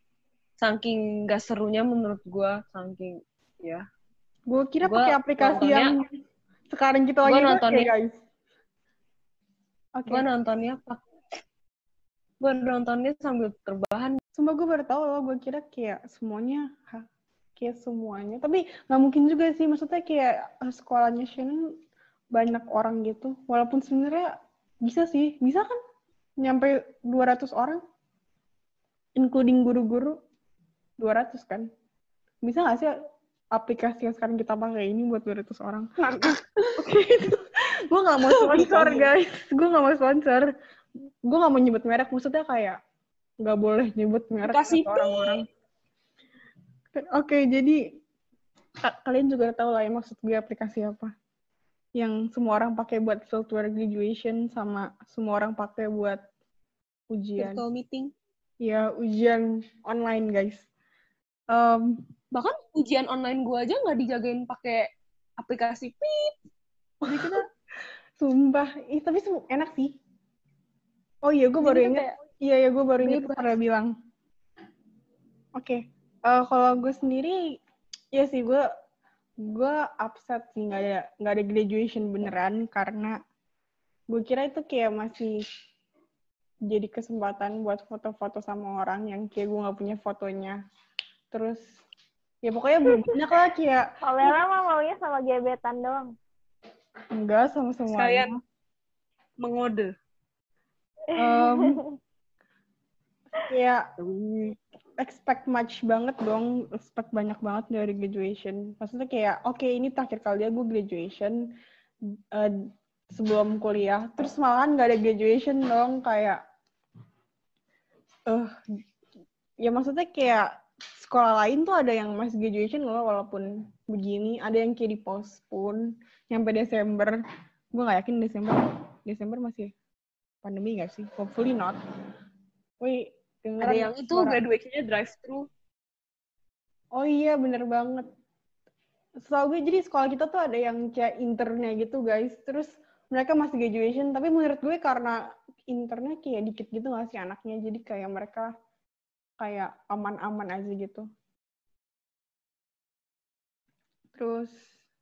saking nggak serunya menurut gue saking ya Gue kira pakai aplikasi nontonnya- yang sekarang kita Gua lagi pakai, nontonnya- guys. Oke. gue nontonnya pak gue nontonnya sambil terbahan Sumpah gue baru tahu loh, gue kira kayak semuanya, hah, kayak semuanya. Tapi nggak mungkin juga sih, maksudnya kayak eh, sekolahnya Shannon banyak orang gitu. Walaupun sebenarnya bisa sih, bisa kan nyampe 200 orang, including guru-guru, 200 kan. Bisa nggak sih aplikasi yang sekarang kita pakai ini buat 200 orang? gue nggak mau sponsor guys, gue nggak mau sponsor. Gue nggak mau nyebut merek, maksudnya kayak nggak boleh nyebut merek Kasih orang-orang. Oke, jadi ka- kalian juga tahu lah ya maksud gue aplikasi apa. Yang semua orang pakai buat virtual graduation sama semua orang pakai buat ujian. virtual meeting Ya, ujian online, guys. Em, bahkan ujian online gue aja nggak dijagain pakai aplikasi pip jadi kita sumpah, Ih, tapi enak sih. Oh iya, gue baru Jadi ingat. Iya, ya gue baru ingat bebas. pernah bilang. Oke, eh, kalau gue sendiri, ya sih gue gue upset sih nggak ada nggak ada graduation beneran karena gue kira itu kayak masih jadi kesempatan buat foto-foto sama orang yang kayak gue nggak punya fotonya. Terus ya pokoknya belum banyak lah kayak Kalau Bella mah maunya sama gebetan doang. enggak sama semuanya. Sekalian. mengode Em, kayak expect much banget dong, expect banyak banget dari graduation. Maksudnya kayak, oke ini terakhir kali ya gue graduation eh, sebelum kuliah, terus malahan gak ada graduation dong, kayak, eh ya maksudnya kayak sekolah lain tuh ada yang masih graduation loh, walaupun begini, ada yang kayak di postpone nyampe Desember. Gue gak yakin Desember, Desember masih pandemi gak sih? Hopefully not. Wih, dengeran ada yang itu graduation-nya drive thru Oh iya, bener banget. Setahu gue, jadi sekolah kita tuh ada yang kayak internnya gitu, guys. Terus mereka masih graduation, tapi menurut gue karena internnya kayak dikit gitu gak sih anaknya, jadi kayak mereka kayak aman-aman aja gitu. Terus,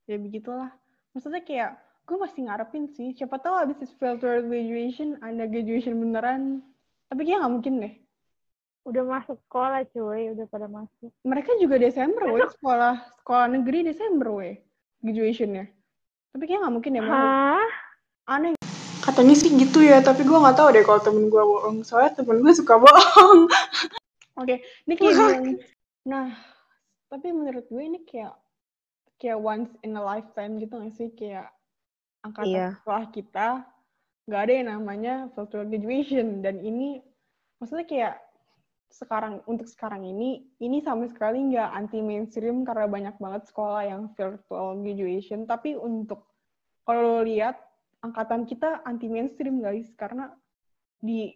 ya begitulah. Maksudnya kayak, gue masih ngarepin sih. Siapa tahu abis virtual graduation, ada graduation beneran. Tapi kayak nggak mungkin deh. Udah masuk sekolah cuy, udah pada masuk. mereka juga Desember weh sekolah sekolah negeri Desember weh graduationnya. Tapi kayaknya nggak mungkin ya. Hah? aneh. Katanya sih gitu ya tapi gue nggak tahu deh kalau temen gue bohong. Soalnya temen gue suka bohong. Oke ini kayak bilang, nah tapi menurut gue ini kayak kayak once in a lifetime gitu nggak sih? Kayak angkatan Iya. sekolah kita nggak ada yang namanya virtual graduation. Dan ini maksudnya kayak sekarang untuk sekarang ini ini sama sekali nggak anti mainstream karena banyak banget sekolah yang virtual graduation. Tapi untuk kalau lihat angkatan kita anti mainstream guys. Karena di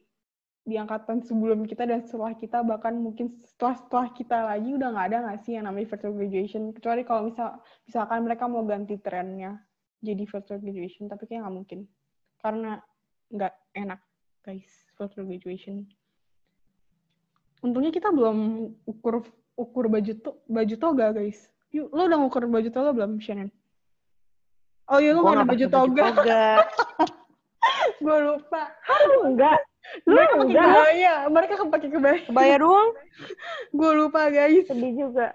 di angkatan sebelum kita dan setelah kita bahkan mungkin setelah setelah kita lagi udah nggak ada nggak sih yang namanya virtual graduation? Kecuali kalau misal misalkan mereka mau ganti trennya jadi virtual graduation tapi kayak nggak mungkin. Karena nggak enak guys virtual graduation untungnya kita belum ukur ukur baju to, baju toga guys. Yuk lo udah ngukur baju toga belum Shannon? Oh iya lo nggak ada baju toga. gue lupa. Lu enggak. Lu mereka pakai enggak. kebaya. Mereka pakai kebaya. Kebaya doang? Gue lupa guys. Sedih juga.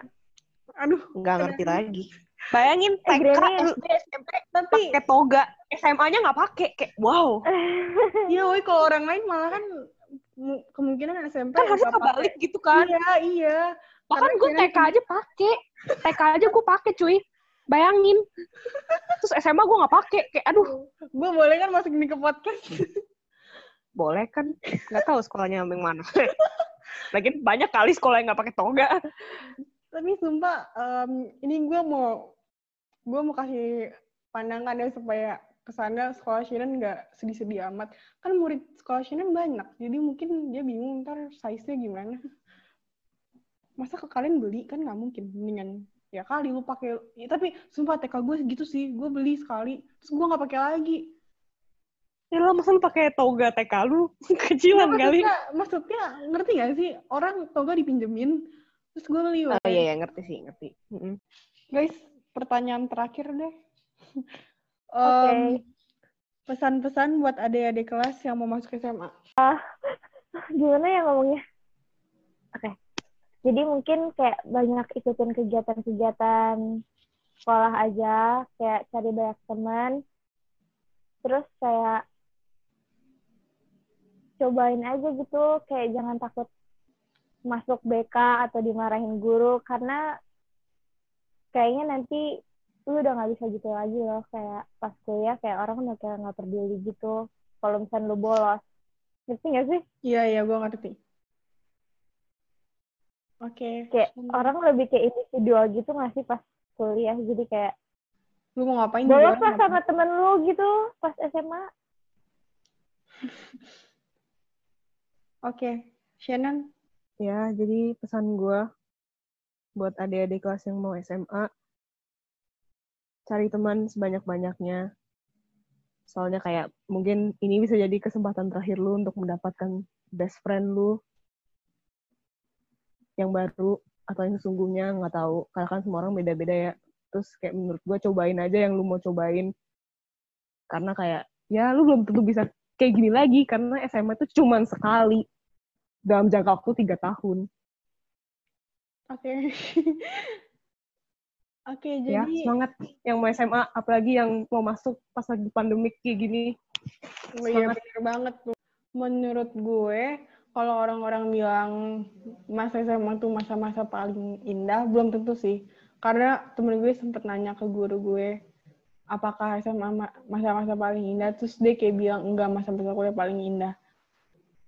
aduh. Nggak ngerti lagi. Bayangin Eh, TK. SD SMP tapi pakai toga. SMA-nya nggak pakai kayak wow. Iya woi kalau orang lain malah kan kemungkinan SMP kan harusnya kebalik gitu kan? Iya iya. Bahkan gue TK aja pakai TK aja gue pakai cuy. Bayangin. Terus SMA gue nggak pakai kayak aduh. Gue boleh kan masukin ke podcast? Boleh kan? Nggak tahu sekolahnya yang mana. Lagi banyak kali sekolah yang nggak pakai toga. Tapi sumpah em, ini gue mau gue mau kasih pandangan ya supaya ke sana sekolah Shannon nggak sedih-sedih amat. Kan murid sekolah Shannon banyak jadi mungkin dia bingung ntar size nya gimana. Masa ke kalian beli? Kan nggak mungkin. Mendingan ya kali lu pakai ya, tapi sumpah TK gue gitu sih. Gue beli sekali terus gue nggak pakai lagi. Ya lah, masa lu pakai toga TK lu? Kecilan Nggak, kali. maksudnya, ngerti gak sih? Orang toga dipinjemin terus gue beli Oh iya, iya, ngerti sih, ngerti. Mm-mm. guys pertanyaan terakhir deh Oke. Em, pesan-pesan buat adik-adik kelas yang mau masuk SMA Gimana ya ngomongnya? Oke. Jadi mungkin kayak banyak ikutin kegiatan-kegiatan sekolah aja, kayak cari banyak teman. Terus kayak cobain aja gitu, kayak jangan takut masuk BK atau dimarahin guru karena kayaknya nanti lu udah nggak bisa gitu lagi loh kayak pas kuliah kayak orang udah kayak nggak peduli gitu kalau misalnya lu bolos. Ngerti nggak sih? Iya iya gue ngerti. Oke kayak orang lebih kayak individual gitu nggak sih pas kuliah? Jadi kayak lu mau ngapain bolos lah sama temen lu gitu pas SMA oke Shannon? Ya, jadi pesan gue buat adik-adik kelas yang mau SMA, cari teman sebanyak-banyaknya. Soalnya kayak mungkin ini bisa jadi kesempatan terakhir lu untuk mendapatkan best friend lu yang baru atau yang sesungguhnya nggak tahu. Karena kan semua orang beda-beda ya. Terus kayak menurut gue cobain aja yang lu mau cobain. Karena kayak ya lu belum tentu bisa kayak gini lagi karena SMA itu cuman sekali dalam jangka waktu tiga tahun. oke oke ya jadi semangat yang mau SMA apalagi yang mau masuk pas lagi pandemik kayak gini Oh iya bener banget tuh. Menurut gue, kalau orang-orang bilang masa SMA tuh masa-masa paling indah, belum tentu sih. Karena temen gue sempet nanya ke guru gue, apakah SMA ma- masa-masa paling indah, terus dia kayak bilang, enggak, masa-masa kuliah paling indah.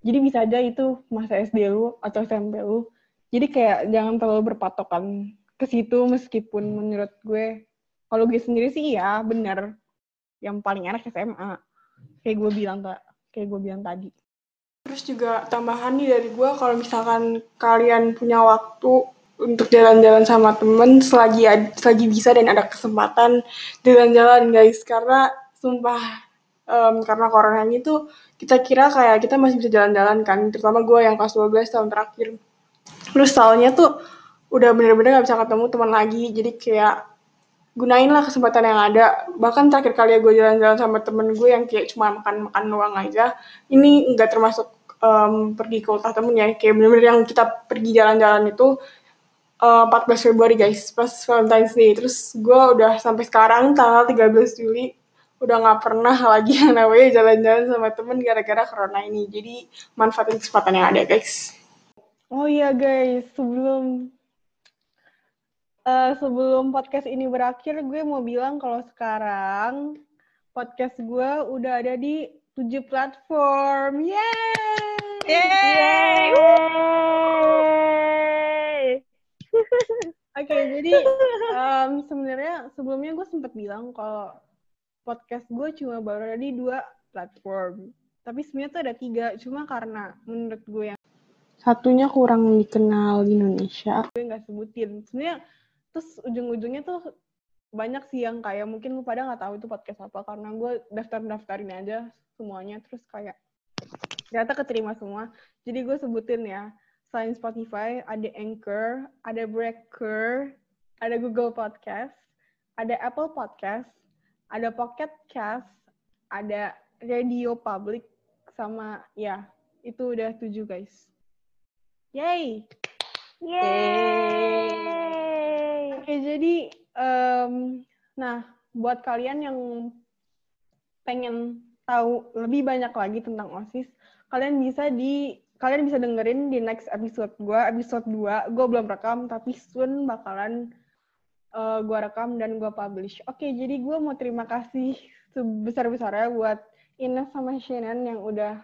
Jadi bisa aja itu masa SD lu atau SMP lu. Jadi kayak jangan terlalu berpatokan ke situ meskipun menurut gue, kalau gue sendiri sih iya, bener. Yang paling enak SMA kayak gue bilang tak kayak gue bilang tadi. Terus juga tambahan nih dari gue kalau misalkan kalian punya waktu untuk jalan-jalan sama temen selagi selagi bisa dan ada kesempatan jalan-jalan guys. Karena sumpah em, karena corona ini tuh kita kira kayak kita masih bisa jalan-jalan kan. Terutama gue yang kelas 12 tahun terakhir. Terus tahunnya tuh udah bener-bener gak bisa ketemu teman lagi. Jadi kayak gunain lah kesempatan yang ada. Bahkan terakhir kali gue jalan-jalan sama temen gue yang kayak cuma makan-makan doang aja ini nggak termasuk em, pergi ke ultah temen ya. Kayak bener-bener yang kita pergi jalan-jalan itu eh, 14 Februari guys. Pas Valentine's Day. Terus gue udah sampai sekarang tanggal 13 Juli udah nggak pernah lagi yang namanya jalan-jalan sama temen gara-gara corona ini. Jadi manfaatin kesempatan yang ada guys. Oh iya guys. Sebelum Eh, sebelum podcast ini berakhir, gue mau bilang kalau sekarang podcast gue udah ada di tujuh platform. Yeay! Yeay! Oke, jadi em, sebenarnya sebelumnya gue sempat bilang kalau podcast gue cuma baru ada di dua platform. Tapi sebenarnya tuh ada tiga, cuma karena menurut gue yang satunya kurang dikenal di Indonesia, gue nggak sebutin. Sebenarnya terus ujung-ujungnya tuh banyak sih yang kayak mungkin lu pada nggak tahu itu podcast apa karena gue daftar-daftarin aja semuanya terus kayak ternyata keterima semua. Jadi gue sebutin ya, selain Spotify, ada Anchor, ada Breaker, ada Google Podcast, ada Apple Podcast, ada Pocket Cast, ada Radio Public, sama ya, itu udah tujuh guys. Yay! Yeay! Oke, jadi, em, nah, buat kalian yang pengen tahu lebih banyak lagi tentang OSIS, kalian bisa di kalian bisa dengerin di next episode gua, episode 2. Gue belum rekam, tapi soon bakalan eh, gua rekam dan gua publish. Oke, jadi gua mau terima kasih sebesar-besarnya buat Ines sama Shannon yang udah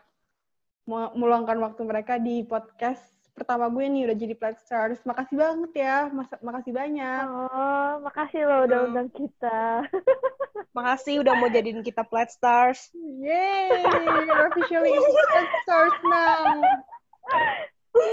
meluangkan waktu mereka di podcast pertama gue nih udah jadi Plat Stars. Makasih banget ya, Mas makasih banyak. Oh, makasih lo udah undang kita. makasih udah mau jadiin kita Plat Stars Yay! Officially Plat Stars now.